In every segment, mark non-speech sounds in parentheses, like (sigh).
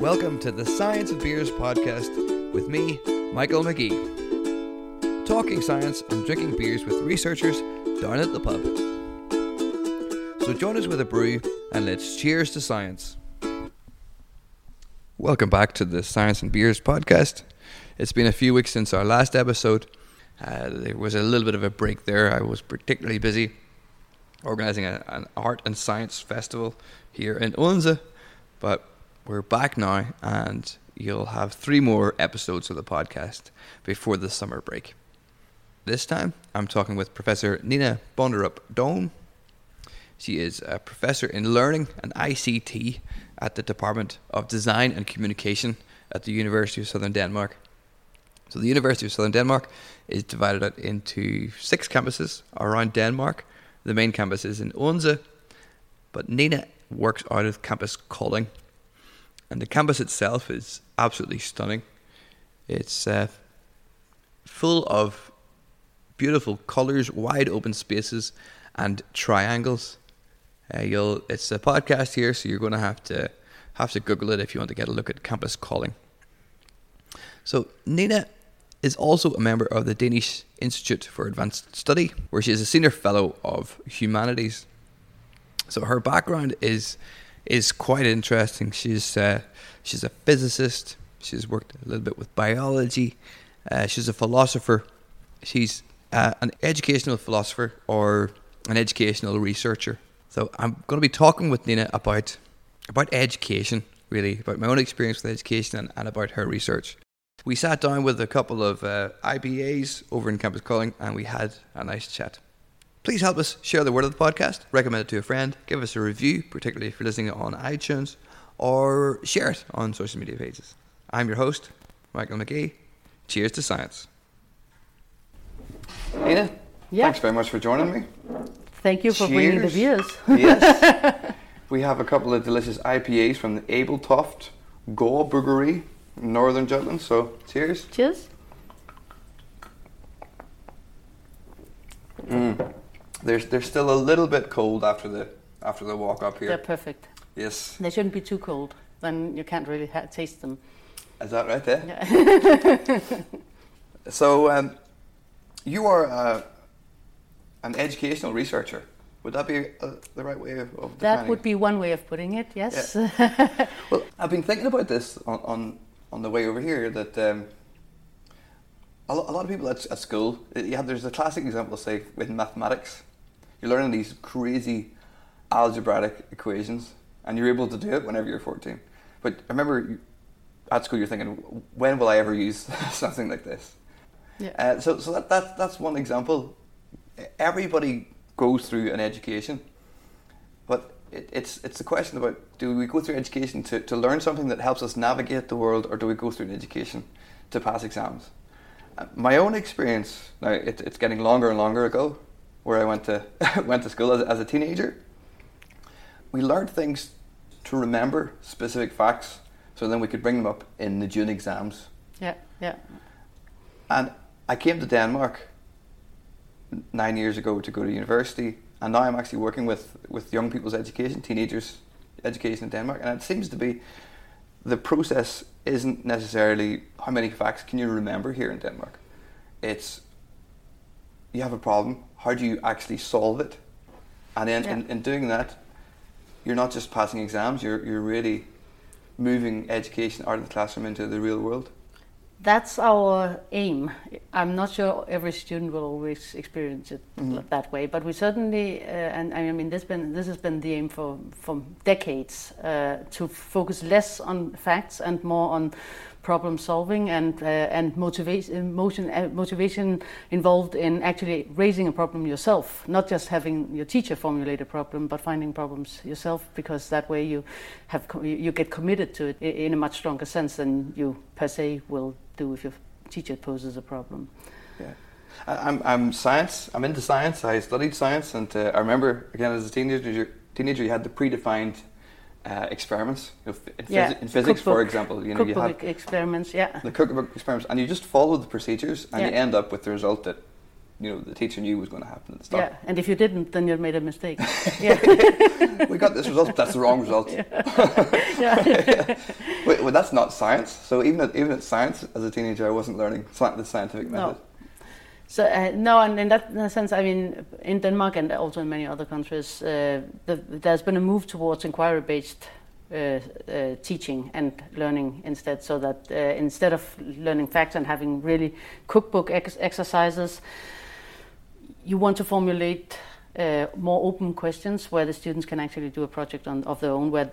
Welcome to the Science and Beers podcast with me, Michael McGee. Talking science and drinking beers with researchers down at the pub. So join us with a brew and let's cheers to science. Welcome back to the Science and Beers podcast. It's been a few weeks since our last episode. Uh, there was a little bit of a break there. I was particularly busy organising a, an art and science festival here in Odense, but we're back now and you'll have three more episodes of the podcast before the summer break. This time, I'm talking with Professor Nina Bonderup Dohn. She is a professor in learning and ICT at the Department of Design and Communication at the University of Southern Denmark. So, the University of Southern Denmark is divided out into six campuses around Denmark. The main campus is in Odense, but Nina works out of Campus Kolding and the campus itself is absolutely stunning. It's uh, full of beautiful colors, wide open spaces, and triangles. Uh, you'll it's a podcast here, so you're going to have to have to Google it if you want to get a look at Campus Kolding. So Nina is also a member of the Danish Institute for Advanced Study, where she is a senior fellow of humanities. So her background is is quite interesting. She's uh, she's a physicist. She's worked a little bit with biology. Uh, she's a philosopher. She's uh, an educational philosopher or an educational researcher. So I'm going to be talking with Nina about about education, really, about my own experience with education and, and about her research. We sat down with a couple of uh, IPAs over in Campus Kolding, and we had a nice chat. Please help us share the word of the podcast, recommend it to a friend, give us a review, particularly if you're listening on iTunes, or share it on social media pages. I'm your host, Michael McGee. Cheers to science. Nina, yeah. thanks very much for joining me. Thank you for Cheers. bringing the beers. yes. (laughs) We have a couple of delicious IPAs from the Ebeltoft Gaw Brewery, Northern Jutland. So, cheers. Cheers. Mm. They're, they're still a little bit cold after the after the walk up here. They're perfect. Yes. They shouldn't be too cold. Then you can't really ha- taste them. Is that right there? Yeah. (laughs) So, um, you are uh, an educational researcher. Would that be uh, the right way of, of that would be one way of putting it. Yes. (laughs) Well, I've been thinking about this on on, on the way over here. That um, a, lot of people at, at school, you have there's a classic example, say with mathematics, you're learning these crazy algebraic equations, and you're able to do it whenever you're 14. But I remember at school, you're thinking, when will I ever use (laughs) something like this? yeah. Uh, so so that, that, that's one example. Everybody goes through an education, but it, it's, it's the question about do we go through education to, to learn something that helps us navigate the world, or do we go through an education to pass exams? Uh, my own experience, now it, it's getting longer and longer ago, where I went to, (laughs) went to school as, as a teenager, we learned things to remember specific facts so then we could bring them up in the June exams. yeah. Yeah. And I came to Denmark nine years ago to go to university, and now I'm actually working with, with young people's education, teenagers' education in Denmark. And it seems to be the process isn't necessarily how many facts can you remember here in Denmark. It's you have a problem, how do you actually solve it? And then in, Yeah. in doing that, you're not just passing exams, you're, you're really moving education out of the classroom into the real world. That's our aim. I'm not sure every student will always experience it Mhm. that way, but we certainly, uh, and I mean, this been this has been the aim for for decades uh, to focus less on facts and more on problem solving and uh, and motivation motion uh, motivation involved in actually raising a problem yourself, not just having your teacher formulate a problem, but finding problems yourself because that way you have you get committed to it in a much stronger sense than you per se will do if your teacher poses a problem. Yeah, I'm I'm science. I'm into science. I studied science, and uh, I remember again as a teenager. Teenager, you had the predefined uh, experiments you know, in, Yeah, physi- in physics, for example. You know, you have experiments, yeah. the cookbook experiments, and you just follow the procedures, and you end up with the result that you know the teacher knew was going to happen at the start. Yeah, and if you didn't, then you made a mistake. (laughs) yeah. we got this result. That's the wrong result. Yeah. (laughs) yeah. Well, that's not science. So even at, even at science, as a teenager, I wasn't learning the scientific method. No. So uh, no, and in that sense, I mean, in Denmark and also in many other countries, uh, the, there's been a move towards inquiry-based uh, uh, teaching and learning instead, so that uh, instead of learning facts and having really cookbook ex- exercises, you want to formulate uh, more open questions where the students can actually do a project on, of their own, where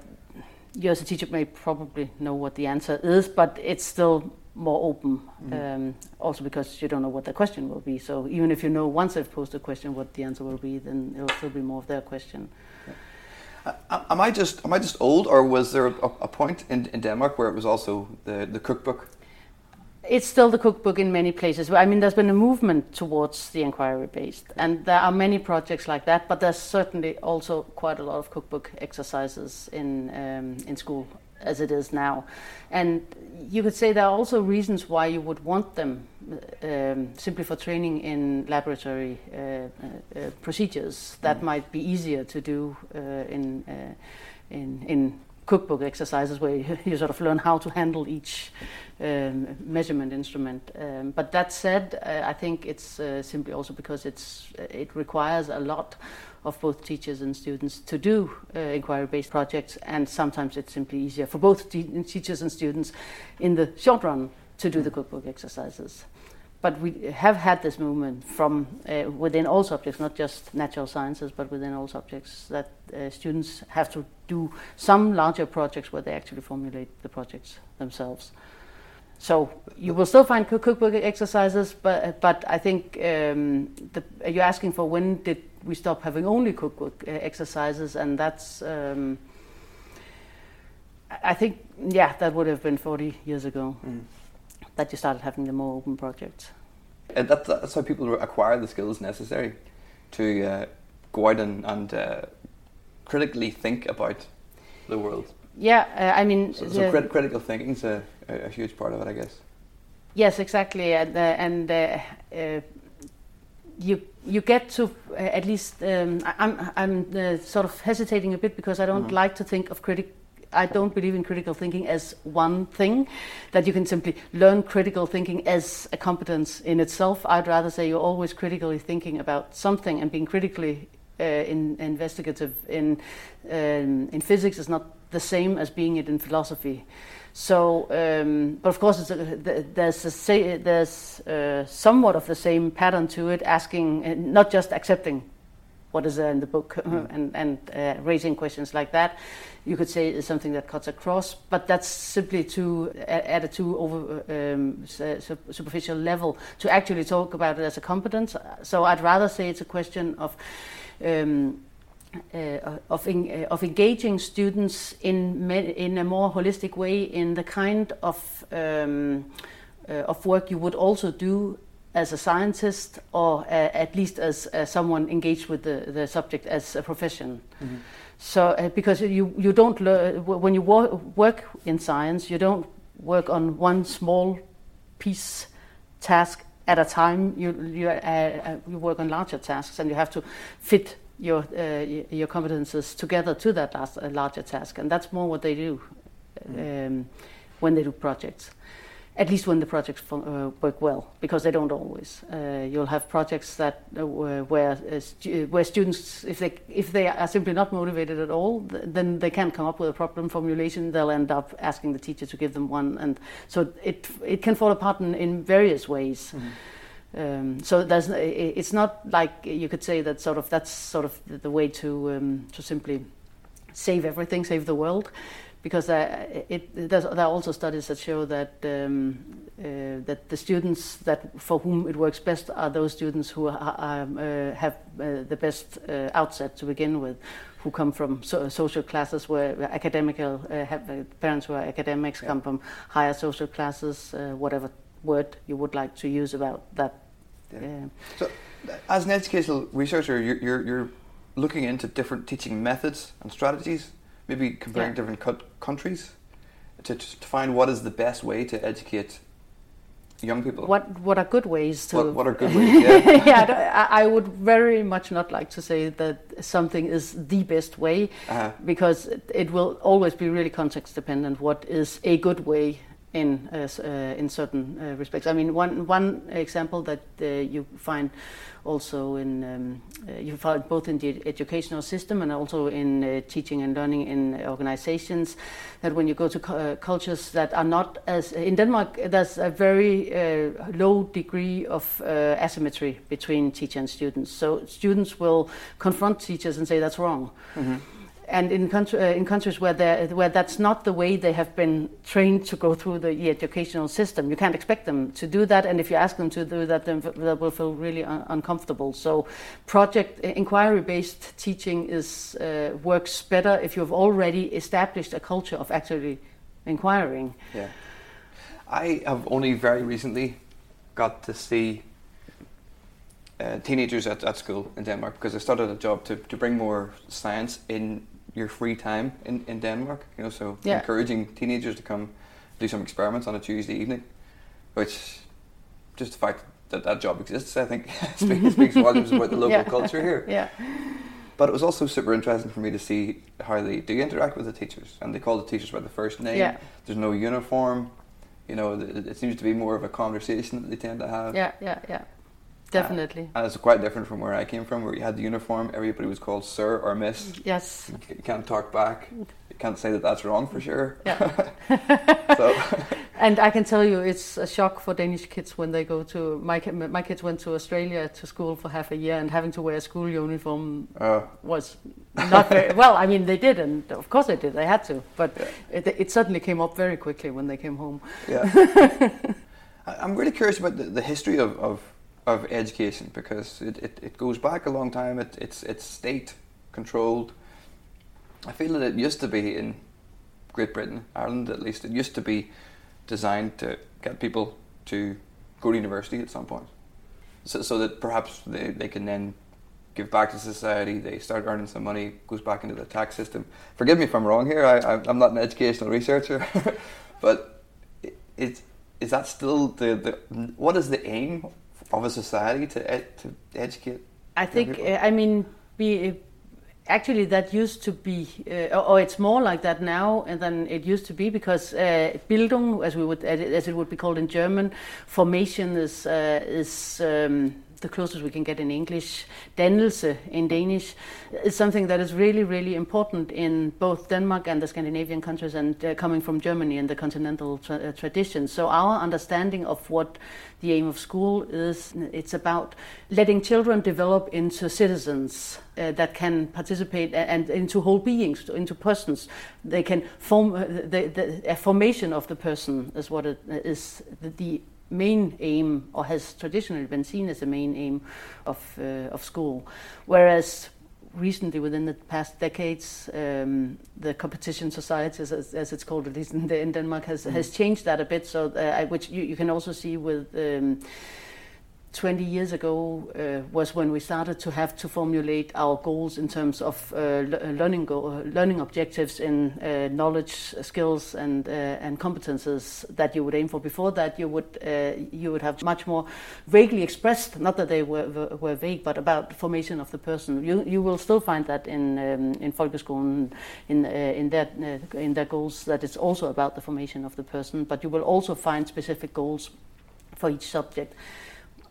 you as a teacher may probably know what the answer is, but it's still more open. Um, also because you don't know what the question will be. So even if you know once they've posed a question what the answer will be, then it'll still be more of their question. Uh, am I just am I just old, or was there a, a point in, in Denmark where it was also the, the cookbook? It's still the cookbook in many places. I mean, there's been a movement towards the inquiry based, and there are many projects like that. But there's certainly also quite a lot of cookbook exercises in um, in school as it is now, and you could say there are also reasons why you would want them, um, simply for training in laboratory uh, uh, uh procedures. That mm. might be easier to do uh, in uh, in in cookbook exercises where you, (laughs) you, sort of learn how to handle each um, measurement instrument. Um, but that said, uh, I think it's uh, simply also because it's it requires a lot of both teachers and students to do uh, inquiry-based projects, and sometimes it's simply easier for both te- teachers and students in the short run to do the cookbook exercises. But we have had this movement from uh, within all subjects, not just natural sciences, but within all subjects, that uh, students have to do some larger projects where they actually formulate the projects themselves. So you will still find cookbook exercises, but but I think um, the, you're asking for when did we stop having only cookbook uh, exercises, and that's um, I think yeah that would have been 40 years ago mm. That you started having the more open projects. And that, that's how people acquire the skills necessary to uh, go out and, and uh, critically think about the world. Yeah, uh, I mean, so, so crit- critical thinking is a, a, huge part of it, I guess. Yes, exactly, and uh, and uh, uh, you you get to at least um, I'm I'm sort of hesitating a bit because I don't mm-hmm. like to think of critic. I don't believe in critical thinking as one thing that you can simply learn critical thinking as a competence in itself. I'd rather say you're always critically thinking about something and being critically uh, in, investigative in um, in physics is not the same as being it in philosophy. So, um, but of course, a, there's a, there's uh, somewhat of the same pattern to it, asking uh, not just accepting what is there in the book mm. (laughs) and, and uh, raising questions like that. You could say is something that cuts across, but that's simply too at a too over um, superficial level to actually talk about it as a competence. So I'd rather say it's a question of. Um, uh, of, in, uh, of engaging students in, in a more holistic way in the kind of, um, uh, of work you would also do as a scientist or uh, at least as someone engaged with the, the subject as a profession. Mm-hmm. So, uh, because you, you don't learn, when you wo- work in science, you don't work on one small piece task at a time. You, you, uh, you work on larger tasks and you have to fit your uh, your competences together to that last, uh, larger task, and that's more what they do mm. um, when they do projects. At least when the projects uh, work well, because they don't always. Uh, you'll have projects that uh, where uh, stu where students, if they if they are simply not motivated at all, th then they can't come up with a problem formulation. They'll end up asking the teacher to give them one, and so it it can fall apart in, in various ways. Mm -hmm. Um, so there's, it's not like you could say that sort of that's sort of the, the way to um, to simply save everything, save the world, because uh, it, there are also studies that show that um, uh, that the students that for whom it works best are those students who are, um, uh, have uh, the best uh, outset to begin with, who come from so, social classes where academical uh, have parents who are academics yeah. come from higher social classes, whatever word you would like to use about that yeah. So, as an educational researcher, you're, you're, you're, looking into different teaching methods and strategies, maybe comparing yeah. different co- countries to, to find what is the best way to educate young people? What What are good ways to? What, what are good (laughs) ways? Yeah. (laughs) yeah, I, I would very much not like to say that something is the best way, Uh-huh. because it, it will always be really context dependent. What is a good way in uh, uh, in certain uh, respects? I mean, one one example that you find also in um, you find both in the educational system and also in teaching and learning in organizations that when you go to cu- cultures that are not as in Denmark there's a very low degree of asymmetry between teacher and students. So students will confront teachers and say that's wrong and in, country, uh, in countries where, where that's not the way they have been trained to go through the educational system, you can't expect them to do that. And if you ask them to do that, then they will feel really un- uncomfortable. So, project uh, inquiry-based teaching is uh, works better if you've already established a culture of actually inquiring. Yeah. I have only very recently got to see uh, teenagers at, at school in Denmark because I started a job to, to bring more science in your free time in, in Denmark. You know, so Yeah. encouraging teenagers to come do some experiments on a Tuesday evening, which just the fact that that job exists, I think, (laughs) speaks, (laughs) speaks volumes about the local Yeah. culture here. (laughs) Yeah, But it was also super interesting for me to see how they do interact with the teachers, and they call the teachers by the first name. Yeah. There's no uniform. You know, it, it seems to be more of a conversation that they tend to have. yeah, yeah, yeah. Definitely. And it's quite different from where I came from, where you had the uniform. Everybody was called sir or miss. yes. You can't talk back. You can't say that that's wrong for sure. Yeah. (laughs) so (laughs) And I can tell you, it's a shock for Danish kids when they go to. My my kids went to Australia to school for half a year, and having to wear a school uniform uh, was not very (laughs) well. I mean, they did, and of course they did. They had to, but it, it suddenly came up very quickly when they came home. yeah. I'm really curious about the, the history of, of, of education because it, it, it goes back a long time. It, it's it's state controlled. I feel that it used to be in Great Britain, Ireland at least. It used to be designed to get people to go to university at some point, so, so that perhaps they, they can then give back to society. They start earning some money, goes back into the tax system. Forgive me if I'm wrong here. I, I'm not an educational researcher, (laughs) but i- it, is that still the, the what is the aim of a society to ed, to educate? I think. I mean, be, actually, that used to be, uh, or or it's more like that now than it used to be because uh, Bildung, as we would, as it would be called in German, formation is uh, is. Um, the closest we can get in English, dannelse in Danish, is something that is really, really important in both Denmark and the Scandinavian countries, and uh, coming from Germany and the continental tra- uh, tradition. So our understanding of what the aim of school is, it's about letting children develop into citizens uh, that can participate and into whole beings, into persons. They can form uh, the, the formation of the person is what it is the, the main aim, or has traditionally been seen as the main aim of uh, of school, whereas recently within the past decades um, the competition societies as, as it's called at least in, in Denmark has, has changed that a bit. So uh, which you, you can also see with um, 20 years ago uh, was when we started to have to formulate our goals in terms of uh, learning go- uh, learning objectives in uh, knowledge, skills, and uh, and competences that you would aim for. Before that, you would uh, you would have much more vaguely expressed, not that they were were, vague, but about the formation of the person. You you will still find that in um, in folkeskolen in uh, in their uh, in their goals that it's also about the formation of the person, but you will also find specific goals for each subject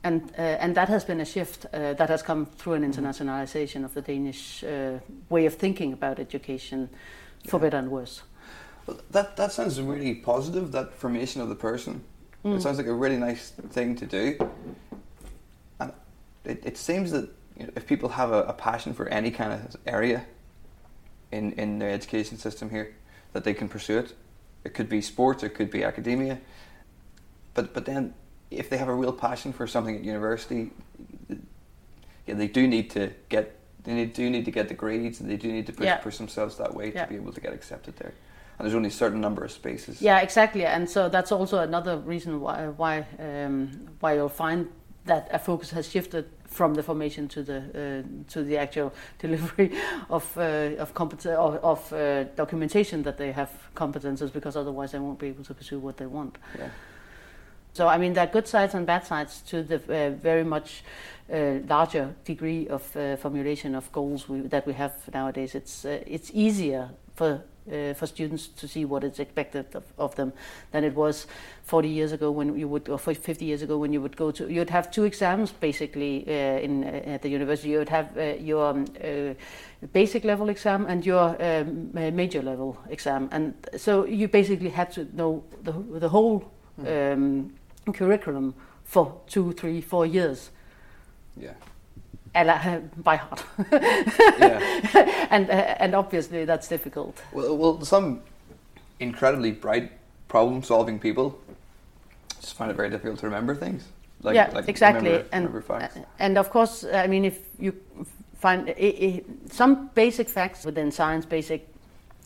and uh, and that has been a shift uh, that has come through an internationalization of the Danish uh, way of thinking about education, for better and worse. Well, that that sounds really positive. That formation of the person. It sounds like a really nice thing to do. And it, it seems that you know, if people have a, a passion for any kind of area in in their education system here, that they can pursue it. It could be sports, it could be academia. But but then if they have a real passion for something at university, yeah, they do need to get they need, do need to get the grades and they do need to push, Yeah. push themselves that way Yeah. to be able to get accepted there. And there's only a certain number of spaces. Yeah, exactly, and so that's also another reason why why um, why you'll find that a focus has shifted from the formation to the uh, to the actual (laughs) delivery of uh, of compet- of, of uh, documentation that they have competences because otherwise they won't be able to pursue what they want. Yeah. So I mean, there are good sides and bad sides to the uh, very much uh, larger degree of uh, formulation of goals we, that we have nowadays. It's uh, it's easier for uh, for students to see what is expected of, of, them than it was 40 years ago when you would, or 50 years ago when you would go to, you'd have two exams basically uh, in uh, at the university. You would have uh, your um, uh, basic level exam and your um, major level exam, and so you basically had to know the the whole hmm. um, curriculum for two, three, four years. Yeah eller by heart. Yeah. (laughs) And uh, and obviously that's difficult. Well, well, some incredibly bright problem-solving people just find it very difficult to remember things. Like, yeah, like exactly. Remember, and remember and of course, I mean, if you find some basic facts within science, basic uh,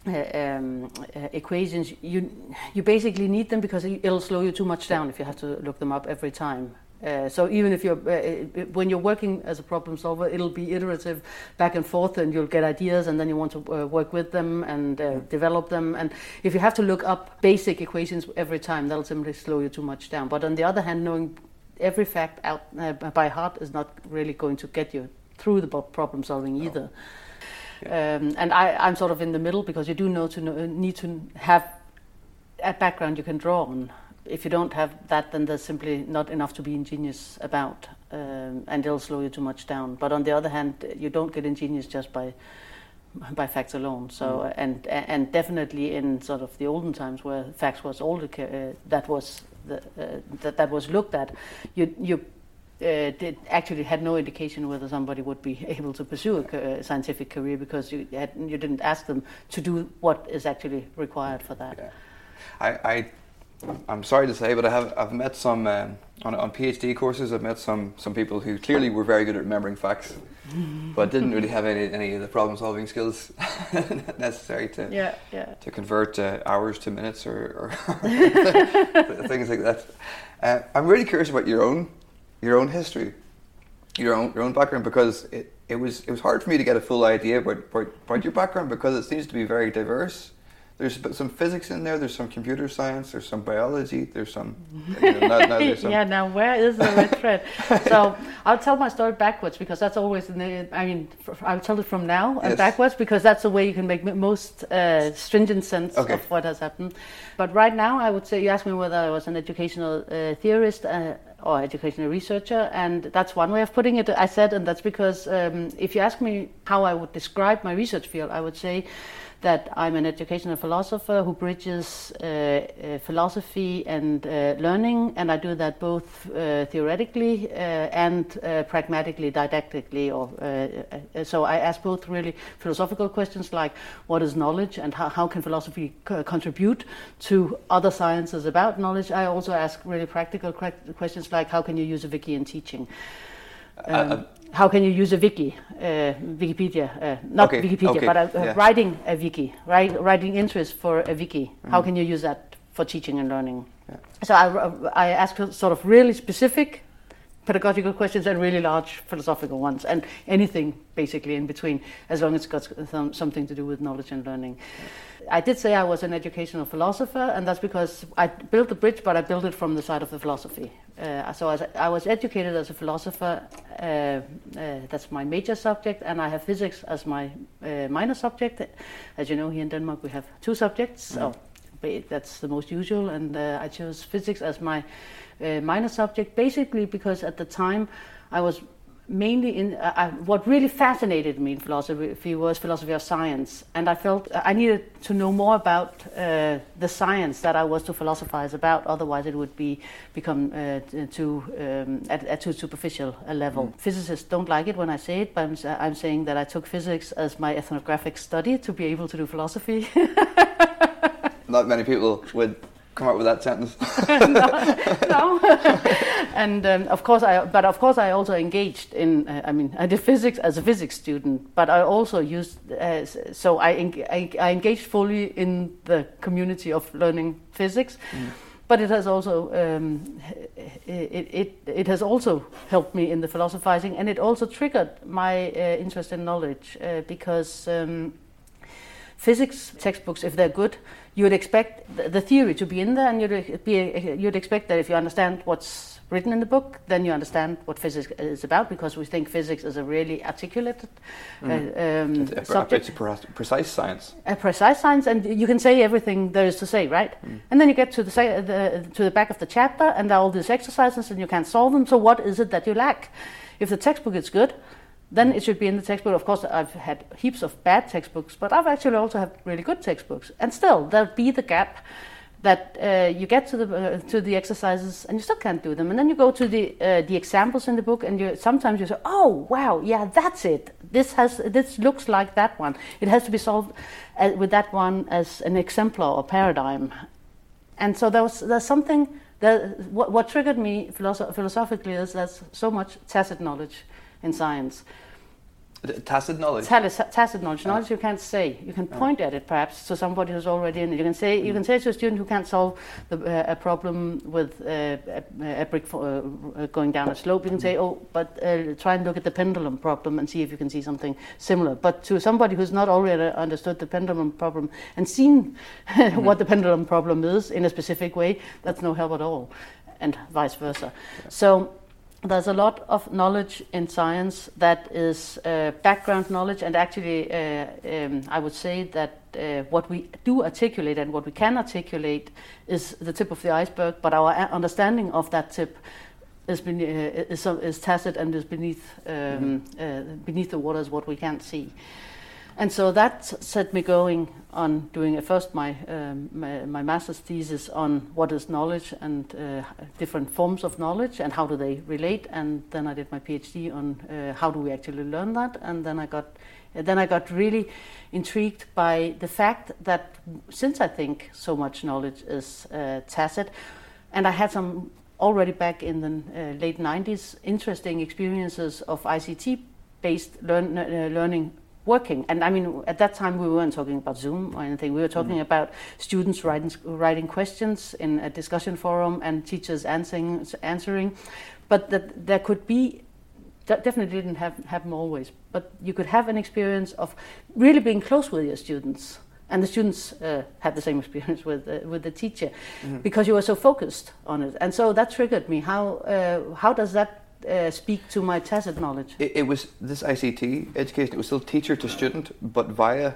um, uh, equations, you you basically need them because it'll slow you too much down if you have to look them up every time. Uh, so even if you're uh, when you're working as a problem solver, it'll be iterative, back and forth, and you'll get ideas, and then you want to uh, work with them and uh, mm. develop them. And if you have to look up basic equations every time, that'll simply slow you too much down. But on the other hand, knowing every fact out uh, by heart is not really going to get you through the problem solving either. Yeah. (laughs) Um, and I, am sort of in the middle because you do know to know, need to have a background you can draw on if you don't have that, then there's simply not enough to be ingenious about, um, and it'll slow you too much down. But on the other hand, you don't get ingenious just by by facts alone. So mm. and and definitely in sort of the olden times where facts was all uh, that was the, uh, that that was looked at, you you. Uh, did actually had no indication whether somebody would be (laughs) able to pursue a scientific career because you had, you didn't ask them to do what is actually required for that. Yeah. I, I I'm sorry to say, but I have I've met some um, on, on PhD courses. I've met some some people who clearly were very good at remembering facts, (laughs) but didn't really have any any of the problem solving skills (laughs) necessary to yeah, yeah. to convert uh, hours to minutes or, or things like that. Uh, I'm really curious about your own your own history, your own your own background because it, it was it was hard for me to get a full idea about, about, about your background because it seems to be very diverse there's some physics in there. There's some computer science. There's some biology. There's some. You know, now, now there's (laughs) some yeah. Now where is the red thread? so I'll tell my story backwards because that's always. In the, I mean, I'll tell it from now and yes. backwards because that's the way you can make most uh, stringent sense okay. of what has happened. But right now, I would say you asked me whether I was an educational uh, theorist. Uh, or educational researcher, and that's one way of putting it. I said, and that's because um, if you ask me how I would describe my research field, I would say that I'm an educational philosopher who bridges uh, uh, philosophy and uh, learning, and I do that both theoretically and pragmatically, didactically. Or so I ask both really philosophical questions like what is knowledge and how, how can philosophy co- contribute to other sciences about knowledge. I also ask really practical questions like how can you use a wiki in teaching. Um, how can you use a wiki, uh, Wikipedia, uh, not okay, Wikipedia, okay, but uh, yeah. writing a wiki, right? Writing interest for a wiki. Mm-hmm. How can you use that for teaching and learning? Yeah. So I, I ask sort of really specific pedagogical questions and really large philosophical ones, and anything basically in between, as long as it's got some, something to do with knowledge and learning. Yeah. I did say I was an educational philosopher, and that's because I built the bridge, but I built it from the side of the philosophy. Uh, so as I was educated as a philosopher. Uh, uh, that's my major subject, and I have physics as my uh, minor subject. As you know, here in Denmark we have two subjects. Mm. So that's the most usual, and uh, I chose physics as my uh, minor subject, basically because at the time I was mainly in uh, I, what really fascinated me in philosophy was philosophy of science. And i felt i needed to know more about uh, the science that i was to philosophize about. Otherwise it would be become uh, too um, at, at, too superficial a level. Mm. physicists don't like it when i say it but I'm, I'm saying that i took physics as my ethnographic study to be able to do philosophy. (laughs) Not many people would come up with that sentence. (laughs) (laughs) no, no. (laughs) and um, of course, I but of course I also engaged in. Uh, I mean, I did physics as a physics student, but I also used. Uh, so I, I, I engaged fully in the community of learning physics. Mm. But it has also um, it, it, it has also helped me in the philosophizing, and it also triggered my uh, interest in knowledge uh, because um, physics textbooks, if they're good, you would expect the, the theory to be in there, and you'd be you'd expect that if you understand what's written in the book, then you understand what physics is about because we think physics is a really articulated Mm. uh, um, It's a, subject it's a pre- precise science. a precise science, and you can say everything there is to say, right? And then you get to the, the to the back of the chapter, and there are all these exercises, and you can't solve them. So what is it that you lack? If the textbook is good, then it should be in the textbook. Of course, I've had heaps of bad textbooks, but I've actually also had really good textbooks, and still there'll be the gap that uh, you get to the uh, to the exercises and you still can't do them, and then you go to the uh, the examples in the book, and you sometimes you say, oh wow, yeah, that's it. This has this looks like that one. It has to be solved uh, with that one as an exemplar or paradigm, and so there was there's something that what, what triggered me philosoph- philosophically is there's so much tacit knowledge in science. Tacit knowledge. Tacit, tacit knowledge, knowledge you can't say. You can point at it perhaps to somebody who's already in it. You can say you can say to a student who can't solve the, uh, a problem with uh, a, a brick for, uh, going down a slope. You can say, oh, but uh, try and look at the pendulum problem and see if you can see something similar. But to somebody who's not already understood the pendulum problem and seen (laughs) what the pendulum problem is in a specific way, that's no help at all, and vice versa. So there's a lot of knowledge in science that is uh, background knowledge, and actually, uh, um, I would say that uh, what we do articulate and what we can articulate is the tip of the iceberg, but our understanding of that tip is, bene- uh, is, is tacit and is beneath um, uh, beneath the waters what we can't see. And so that set me going on doing first my, um, my my master's thesis on what is knowledge and uh, different forms of knowledge and how do they relate. And then I did my PhD on uh, how do we actually learn that. And then I got then I got really intrigued by the fact that since I think so much knowledge is uh, tacit, and I had some already back in the uh, late 90s interesting experiences of ICT based learn, uh, learning working. And I mean, at that time, we weren't talking about Zoom or anything. We were talking about students writing, writing questions in a discussion forum and teachers answering. answering. But that there could be, that definitely didn't have, happen always, but you could have an experience of really being close with your students. And the students uh, had the same (laughs) experience with uh, with the teacher, because you were so focused on it, and so that triggered me. How uh, how does that uh, speak to my tacit knowledge? It, it was this ICT education. It was still teacher to student, but via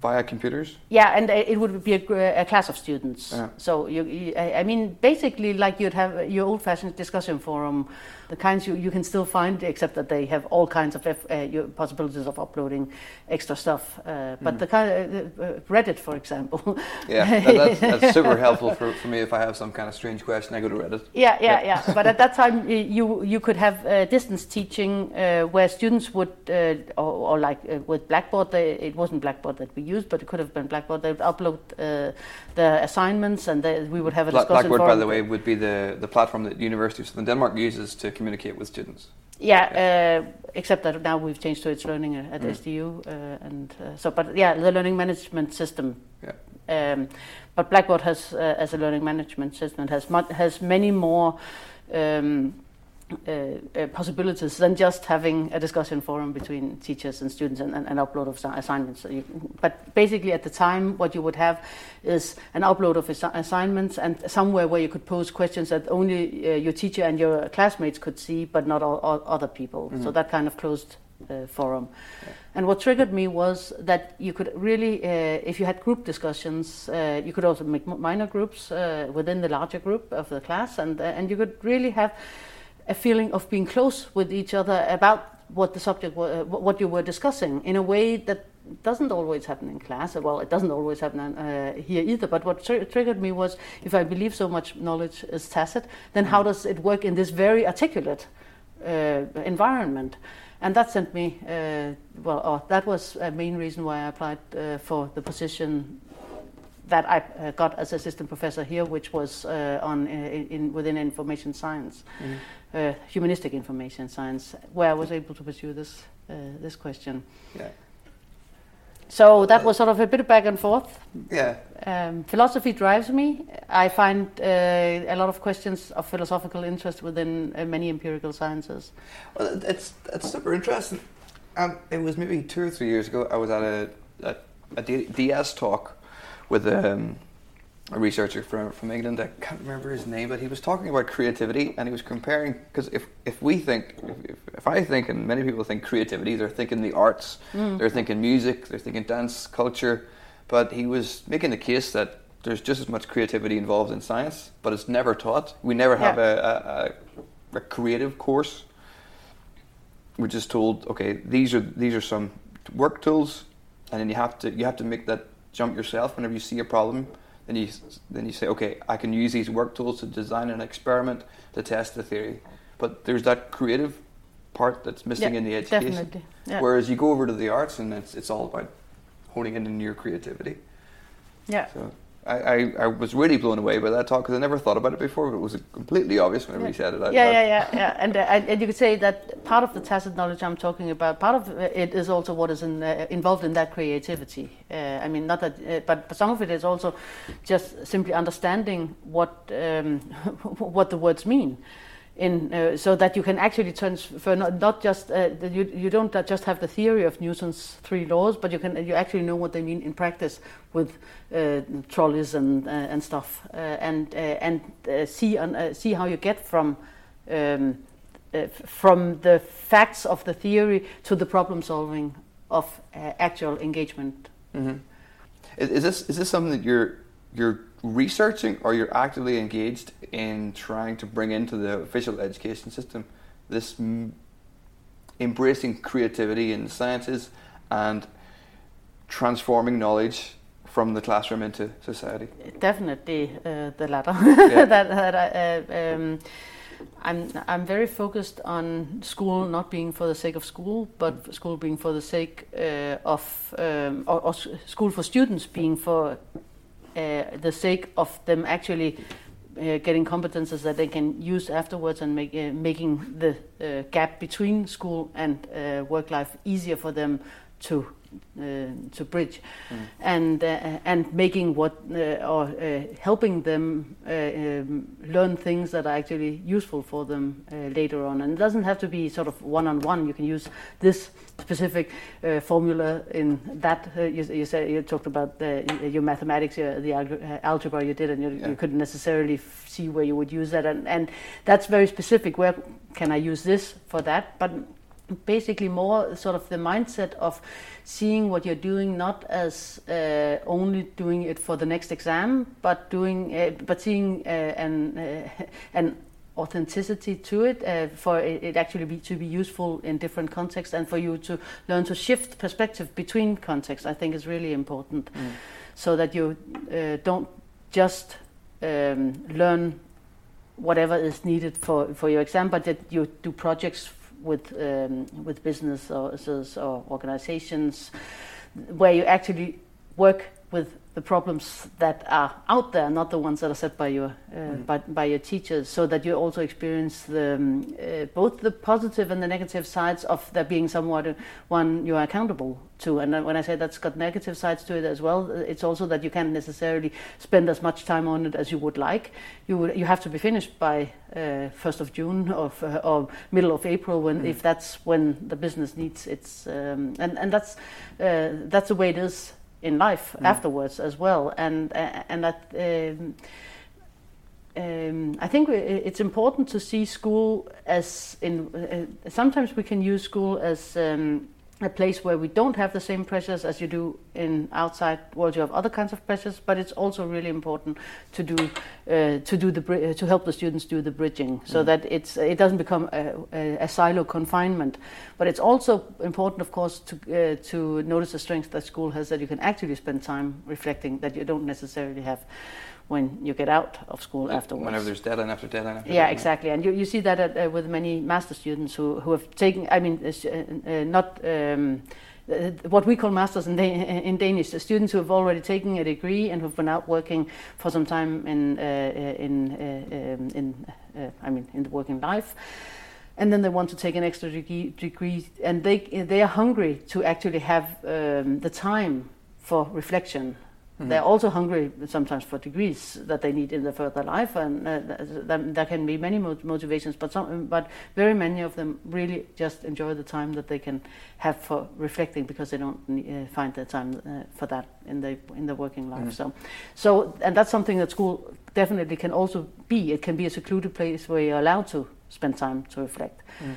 via computers. Yeah, and it would be a, a class of students. Yeah. So you, you, I I mean, basically, like you'd have your old-fashioned discussion forum, the kinds you, you can still find, except that they have all kinds of F, uh, possibilities of uploading extra stuff. Uh, but the kind of, uh, uh, Reddit, for example. (laughs) Yeah, that, that's, that's super helpful for, for me if I have some kind of strange question. I go to Reddit. Yeah, yeah, yeah. but at that time, you you could have uh, distance teaching uh, where students would, uh, or, or like uh, with Blackboard, they, it wasn't Blackboard that we used, but it could have been Blackboard. They would upload uh, the assignments, and they, we would have a discussion Blackboard, by the way, would be the, the platform that University of Southern Denmark uses to communicate with students. Yeah, uh, except that now we've changed to itslearning at Mm. SDU, uh, and uh, so. But yeah, the learning management system. Yeah. Um, but Blackboard has, uh, as a learning management system, has mu- has many more. Um, uh, uh, possibilities than just having a discussion forum between teachers and students and, and upload of assignments. So you, but basically, at the time, what you would have is an upload of assi- assignments and somewhere where you could pose questions that only uh, your teacher and your classmates could see, but not all, all other people. So that kind of closed uh, forum. And what triggered me was that you could really, uh, if you had group discussions, uh, you could also make m- minor groups uh, within the larger group of the class, and uh, and you could really have a feeling of being close with each other about what the subject, uh, what you were discussing, in a way that doesn't always happen in class. Well, it doesn't always happen uh, here either. But what tr- triggered me was, if I believe so much knowledge is tacit, then how does it work in this very articulate uh, environment? And that sent me, uh, well, oh, that was a main reason why I applied for the position that I uh, got as assistant professor here, which was uh, on uh, in, in within information science, uh, humanistic information science, where I was able to pursue this uh, this question. Yeah. So that was sort of a bit of back and forth. Yeah. Um, philosophy drives me. I find uh, a lot of questions of philosophical interest within uh, many empirical sciences. Well, it's it's super interesting. Um, it was maybe two or three years ago. I was at a a DIAS talk with um, a researcher from from England. I can't remember his name, but he was talking about creativity, and he was comparing because if if we think if, if I think and many people think creativity, they're thinking the arts, Mm. they're thinking music, they're thinking dance, culture, but he was making the case that there's just as much creativity involved in science, but it's never taught. We never have Yeah. a, a, a, a creative course. We're just told, okay, these are these are some work tools, and then you have to you have to make that jump yourself. Whenever you see a problem, then you then you say, okay, I can use these work tools to design an experiment to test the theory. But there's that creative part that's missing Yeah, in the education. Yeah. Whereas you go over to the arts, and it's it's all about honing in on your creativity. Yeah. So I, I, I was really blown away by that talk because I never thought about it before, but it was completely obvious when Yeah. you said it out Yeah, loud. yeah, yeah, yeah. And, uh, and and you could say that part of the tacit knowledge I'm talking about, part of it is also what is in, uh, involved in that creativity. Uh, I mean, not that, uh, but but some of it is also just simply understanding what um, (laughs) what the words mean. In, uh, so that you can actually transfer not, not just uh, you you don't just have the theory of Newton's three laws, but you can you actually know what they mean in practice with uh, trolleys and uh, and stuff, uh, and uh, and see see how you get from um, from the facts of the theory to the problem solving of actual engagement. hmm Is, is this is this something that you're you're researching or you're actively engaged in trying to bring into the official education system? This m- embracing creativity in the sciences and transforming knowledge from the classroom into society. Definitely uh, the latter. (laughs) (laughs) Yeah. that, that I, uh, um, I'm I'm very focused on school not being for the sake of school, but school being for the sake uh, of um, or, or school for students being for the sake of them actually uh, getting competences that they can use afterwards and make, uh, making the uh, gap between school and uh, work life easier for them to uh, to bridge. And uh, and making what uh, or uh, helping them uh, um, learn things that are actually useful for them uh, later on. And it doesn't have to be sort of one on one you can use this specific uh, formula in that uh, you, you said you talked about the, your mathematics your, the uh, algebra you did and you, Yeah. you couldn't necessarily f- see where you would use that. And, and that's very specific. Where can I use this for that? But basically more sort of the mindset of seeing what you're doing not as uh, only doing it for the next exam but doing uh, but seeing uh, an uh, (laughs) an authenticity to it uh, for it, actually be, to be useful in different contexts and for you to learn to shift perspective between contexts i think is really important. So that you uh, don't just um, learn whatever is needed for, for your exam, but that you do projects with um, with businesses or organizations where you actually work with the problems that are out there, not the ones that are set by your uh, by, by your teachers, so that you also experience the, um, uh, both the positive and the negative sides of there being someone uh, one you are accountable to. And when I say that's got negative sides to it as well, it's also that you can't necessarily spend as much time on it as you would like. You would, you have to be finished by uh, first of June or, or middle of April when Mm. if that's when the business needs its um, and and that's uh, that's the way it is in life Mm. afterwards as well. And uh, and that. Um, um, I think it's important to see school as in. Uh, sometimes we can use school as um, a place where we don't have the same pressures as you do in outside world. You have other kinds of pressures, but it's also really important to do uh, to do the uh, to help the students do the bridging, so Mm. that it's it doesn't become a, a, a silo confinement. But it's also important, of course, to uh, to notice the strength that school has that you can actually spend time reflecting that you don't necessarily have when you get out of school afterwards. Whenever there's deadline after deadline after Yeah, deadline. exactly, and you, you see that at, uh, with many master students who, who have taken. I mean, uh, uh, uh, not um, uh, what we call masters in, Dan- (laughs) in Danish. The students who have already taken a degree and who've been out working for some time in uh, uh, in uh, um, in uh, I mean in the working life. And then they want to take an extra degree, degree and they they are hungry to actually have um, the time for reflection Mm-hmm. They're also hungry sometimes for degrees that they need in their further life, and uh, there can be many motivations. But some, but very many of them really just enjoy the time that they can have for reflecting because they don't uh, find the time uh, for that in the in the working life. Mm. So, so and that's something that school definitely can also be. It can be a secluded place where you're allowed to spend time to reflect. Mm.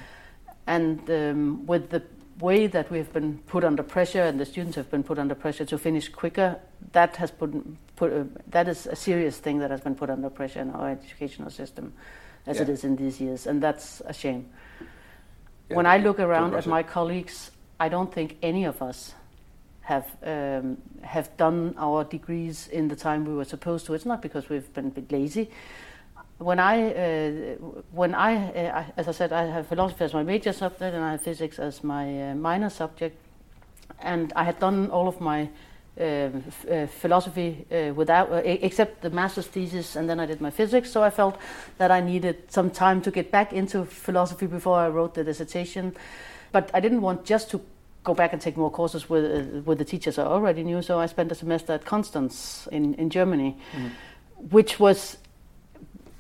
And um, with the way that we have been put under pressure and the students have been put under pressure to finish quicker, that has put, put uh, that is a serious thing that has been put under pressure in our educational system, as yeah. it is in these years, and that's a shame. Yeah, when I look around at my colleagues, I don't think any of us have um, have done our degrees in the time we were supposed to. It's not because we've been a bit lazy, when I, uh, when I, uh, as I said, I have philosophy as my major subject and I have physics as my uh, minor subject, and I had done all of my uh, f- uh, philosophy uh, without, except the master's thesis, and then I did my physics. So I felt that I needed some time to get back into philosophy before I wrote the dissertation, but I didn't want just to go back and take more courses with with the teachers I already knew. So I spent a semester at Konstanz in in Germany, mm. which was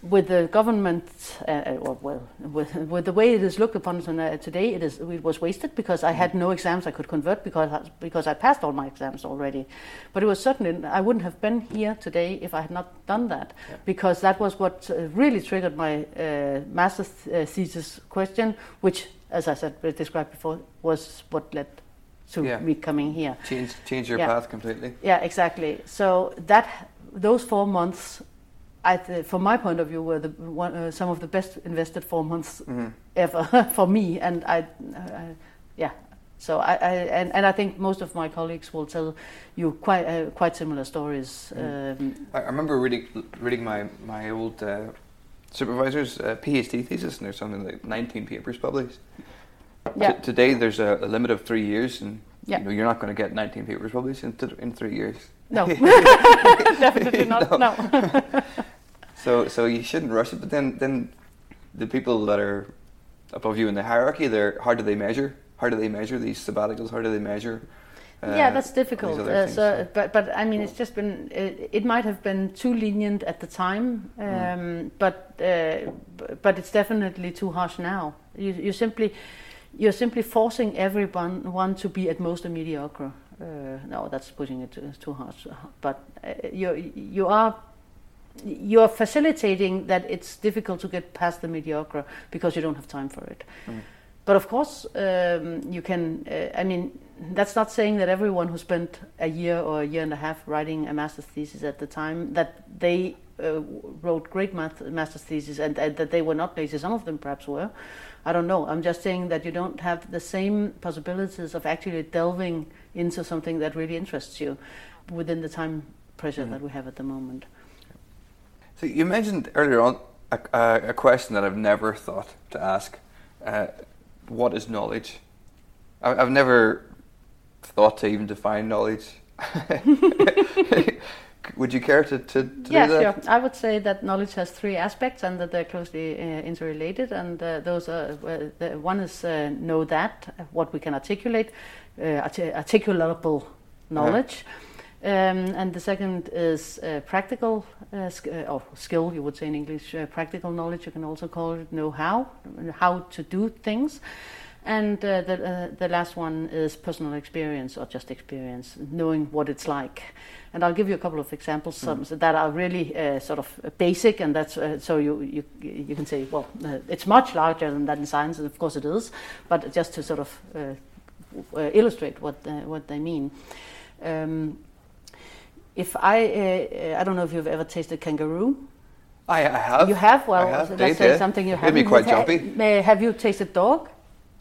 with the government, uh, uh, or well, with, with the way it is looked upon today, it is it was wasted because I had no exams I could convert because I, because I passed all my exams already. But it was certainly I wouldn't have been here today if I had not done that yeah. because that was what uh, really triggered my uh, master's uh, thesis question, which, as I said described before, was what led to yeah. me coming here. Change change your yeah. path completely. Yeah, exactly. So that those four months th- from my point of view, were the one, uh, some of the best invested four months mm-hmm. ever (laughs) for me. And I, uh, yeah, so I, I, and, and I think most of my colleagues will tell you quite uh, quite similar stories. Mm. Um, I, remember reading reading my my old uh, supervisor's uh, PhD thesis, and there's something like 19 papers published. Yeah. T- today, there's a, a, limit of three years, and yeah. you know, you're not going to get 19 papers published in, th- in three years. No, (laughs) (laughs) definitely not. no. no. So so you shouldn't rush it. But then then the people that are above you in the hierarchy, they're how do they measure? How do they measure these sabbaticals? How do they measure? Uh, yeah, that's difficult. Uh, so, but but I mean, it's just been it, it, might have been too lenient at the time, mm. um, mm. but uh, but it's definitely too harsh now. You you simply you're simply forcing everyone one to be at most a mediocre. Uh, no, that's pushing it too, too harsh. But uh, you you are you're facilitating that it's difficult to get past the mediocre because you don't have time for it. Mm. But of course, um, you can. Uh, I mean, that's not saying that everyone who spent a year or a year and a half writing a master's thesis at the time that they uh, wrote great math, master's theses and, and, that they were not lazy. Some of them perhaps were. I don't know. I'm just saying that you don't have the same possibilities of actually delving into something that really interests you within the time pressure mm. that we have at the moment. So you mentioned earlier on a, a, question that I've never thought to ask. Uh, what is knowledge? I, have never thought to even define knowledge. (laughs) Would you care to, to, to yeah, do that? sure. I would say that knowledge has three aspects and that they're closely uh, interrelated. And uh, those are the, one is uh, know that, what we can articulate, uh, articulable knowledge. Uh-huh um, and the second is uh, practical, uh, sk- uh, or skill, you would say in English, uh, practical knowledge, you can also call it know how, how to do things. And uh, the, uh, the last one is personal experience or just experience, knowing what it's like. And I'll give you a couple of examples mm. that are really sort of basic, and that's so you, you, you can say, well, it's much larger than that in science, and of course it is, but just to sort of illustrate what, what they mean. Um, if I, uh, I don't know if you've ever tasted kangaroo. I, I have. You have? Well, have. let's Date, say yeah. something you have. Made me quite jumpy. Have you tasted dog?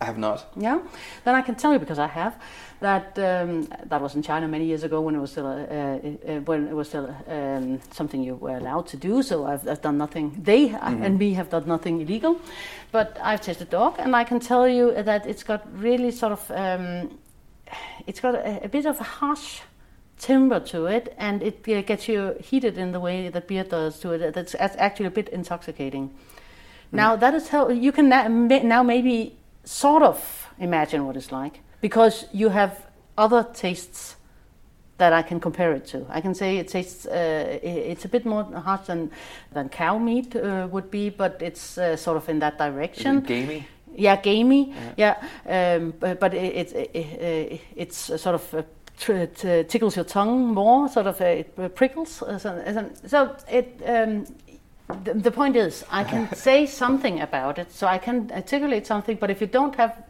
I have not. Yeah, then I can tell you because I have that um, that was in China many years ago when it was still uh, uh, when it was still um, something you were allowed to do. So I've, I've done nothing. They mm-hmm. and me have done nothing illegal, but I've tasted dog, and I can tell you that it's got really sort of um, it's got a, a bit of a harsh timber to it, and it uh, gets you heated in the way that beer does to it. That's, that's actually a bit intoxicating. Mm. Now that is how you can now maybe sort of imagine what it's like because you have other tastes that I can compare it to. I can say it tastes. Uh, it's a bit more harsh than than cow meat uh, would be, but it's uh, sort of in that direction. gamey. Yeah, gamey. Yeah, yeah. Um, but, but it, it, it, it's sort of tr- tickles your tongue more, sort of uh, it prickles. So, so it. Um, the, the point is, I can (laughs) say something about it, so I can articulate something. But if you don't have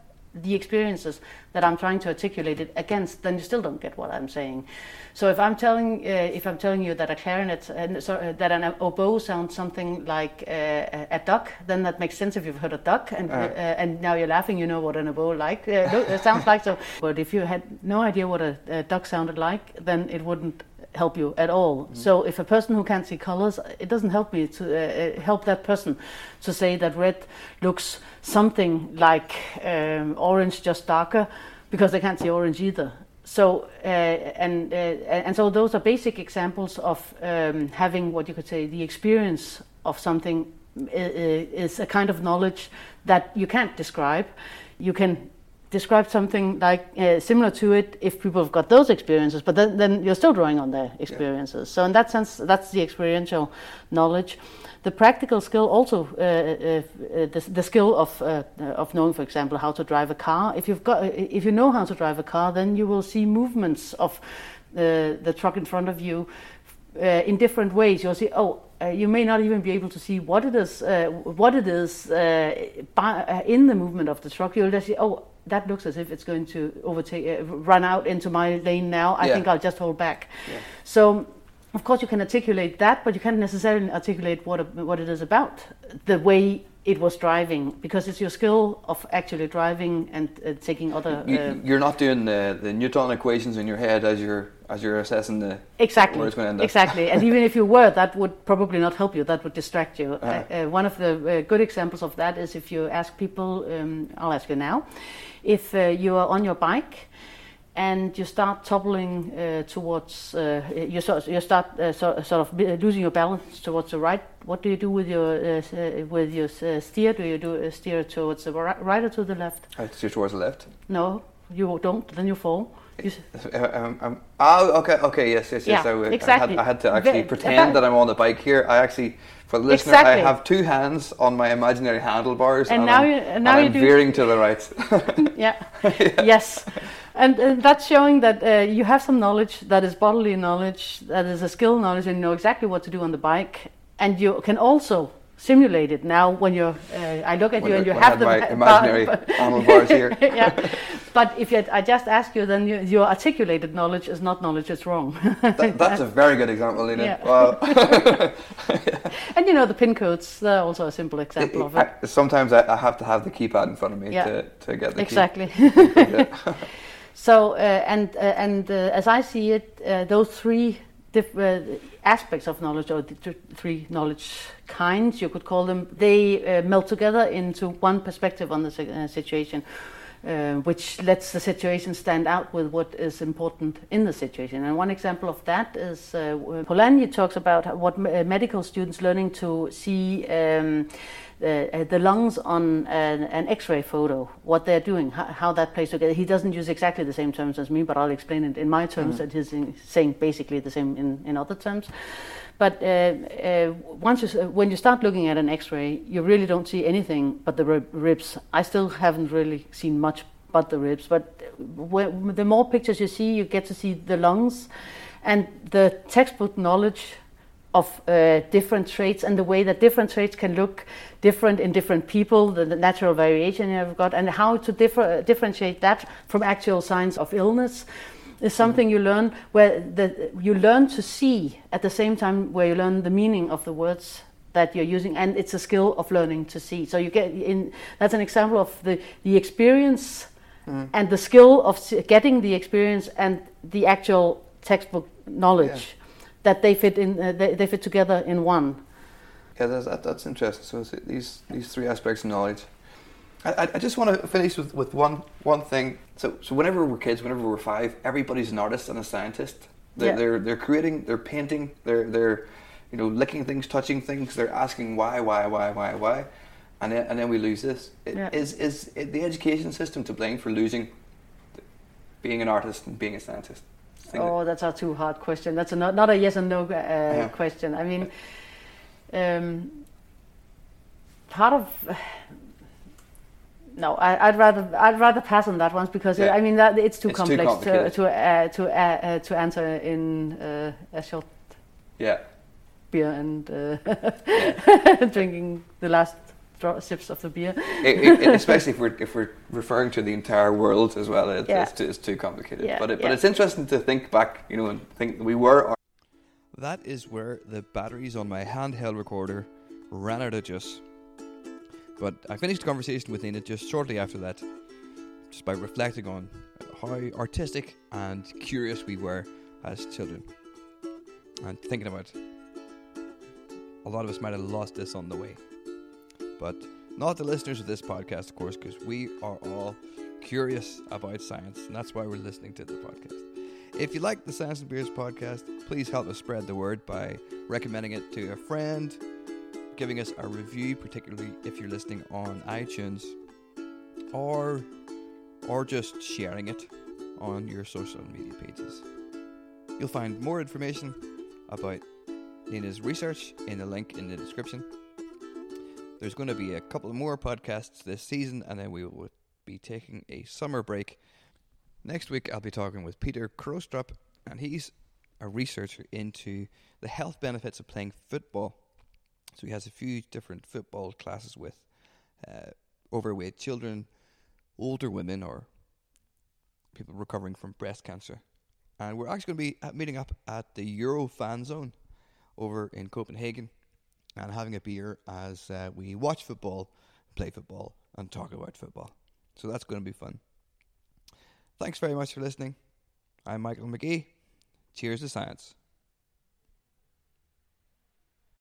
the experiences that I'm trying to articulate it against, then you still don't get what I'm saying. So if I'm telling uh, if I'm telling you that a clarinet uh, so, uh, that an oboe sounds something like uh, a duck, then that makes sense if you've heard a duck, and uh, and now you're laughing, you know what an oboe like uh, sounds like. So, but if you had no idea what a, a duck sounded like, then it wouldn't help you at all. Mm-hmm. So if a person who can't see colors, it doesn't help me to uh, help that person to say that red looks something like um, orange, just darker, because they can't see orange either. So uh, and uh, and so those are basic examples of um, having what you could say the experience of something is a kind of knowledge that you can't describe. You can describe something like uh, similar to it if people have got those experiences, but then, then you're still drawing on their experiences. Yeah. So in that sense, that's the experiential knowledge. The practical skill also, uh, uh, uh the, the, skill of uh, of knowing, for example, how to drive a car. If you've got, if you know how to drive a car, then you will see movements of uh, the truck in front of you in different ways. You'll see, oh, uh, you may not even be able to see what it is, uh, what it is uh, by, in the movement of the truck. You'll just see, oh, that looks as if it's going to overtake, run out into my lane now. I yeah. think I'll just hold back. Yeah. So of course, you can articulate that, but you can't necessarily articulate what what it is about the way it was driving because it's your skill of actually driving and uh, taking other. Uh, you, are not doing the, the Newton equations in your head as you're as you're assessing the exactly where it's going to end up. exactly, and even if you were, that would probably not help you. That would distract you. Uh-huh. Uh, uh one of the uh, good examples of that is if you ask people. Um, I'll ask you now, if uh, you are on your bike and you start toppling uh, towards, uh, you, sort, you start uh, so, sort of losing your balance towards the right. What do you do with your with your uh, steer? Do you do steer towards the right or to the left? I steer towards the left. No, you don't. Then you fall. You um, um, oh, okay, okay, yes, yes, yes. Yeah, I, exactly. I, had, I had to actually pretend that I'm on the bike here. I actually for the listener, exactly. I have two hands on my imaginary handlebars, and, and now, I'm, you, and now and I'm veering to the right. (laughs) yeah. (laughs) yeah. Yes and, uh, that's showing that uh, you have some knowledge that is bodily knowledge, that is a skill knowledge, and you know exactly what to do on the bike. And you can also simulate it now when you're. Uh, I look at when you and you have the (laughs) imaginary handlebars (laughs) here. (laughs) yeah, but if you, I just ask you, then you, your articulated knowledge is not knowledge; it's wrong. that, that's a very good example, Lena. Yeah. Wow. and you know the pin codes; they're also a simple example it, of it. I, sometimes I, I, have to have the keypad in front of me yeah. to, to get the exactly. So, uh, and, uh, and uh, as I see it, those three aspects of knowledge, or the three knowledge kinds, you could call them, they melt together into one perspective on the situation. Uh, which lets the situation stand out with what is important in the situation. And one example of that is uh, Polanyi talks about what medical students learning to see um, uh, the lungs on an, an, X-ray photo, what they're doing, how, how, that plays together. He doesn't use exactly the same terms as me, but I'll explain it in my terms. Mm-hmm. he's saying basically the same in, in other terms. But uh, uh, once you, when you start looking at an X-ray, you really don't see anything but the ribs. I still haven't really seen much but the ribs. But the more pictures you see, you get to see the lungs, and the textbook knowledge of uh, different traits and the way that different traits can look different in different people, the, the natural variation you've got, and how to differ, differentiate that from actual signs of illness is something you learn where the, you learn to see at the same time where you learn the meaning of the words that you're using and it's a skill of learning to see. So you get in that's an example of the, the experience mm. and the skill of getting the experience and the actual textbook knowledge that they fit in uh, they, they fit together in one. Yeah, that's, that, that's interesting. So these these three aspects of knowledge. I, I just want to finish with, with one one thing. So so whenever we're kids, whenever we're five, everybody's an artist and a scientist. They're yeah. they're, they're creating, they're painting, they're they're you know licking things, touching things. They're asking why, why, why, why, why, and then and then we lose this. Yeah. Is is the education system to blame for losing being an artist and being a scientist? Thing Oh, that's a too hard question. That's a not, not a yes and no uh, Yeah. question. I mean, um, part of (sighs) no, I, I'd rather I'd rather pass on that one because Yeah. I mean that it's too It's too complex to to uh, to uh, uh, to answer in uh, a short yeah. beer and uh, (laughs) drinking the last sips of the beer. It- it- it- (laughs) especially if we're if we're referring to the entire world as well, it's, Yeah. it's, too, it's too complicated. Yeah, but it, yeah. but it's interesting to think back, you know, and think we were. That is where the batteries on my handheld recorder ran out of juice. But I finished the conversation with Nina just shortly after that, just by reflecting on how artistic and curious we were as children, and thinking about a lot of us might have lost this on the way, but not the listeners of this podcast, of course, because we are all curious about science, and that's why we're listening to the podcast. If you like the Science and Beers podcast, please help us spread the word by recommending it to a friend, giving us a review, particularly if you're listening on iTunes, or or just sharing it on your social media pages. You'll find more information about Nina's research in the link in the description. There's going to be a couple more podcasts this season, and then we will be taking a summer break. Next week, I'll be talking with Peter Krustrup, and he's a researcher into the health benefits of playing football. So he has a few different football classes with uh, overweight children, older women, or people recovering from breast cancer. And we're actually going to be meeting up at the Euro Fan Zone over in Copenhagen and having a beer as uh, we watch football, play football, and talk about football. So that's going to be fun. Thanks very much for listening. I'm Michael McGee. Cheers to science.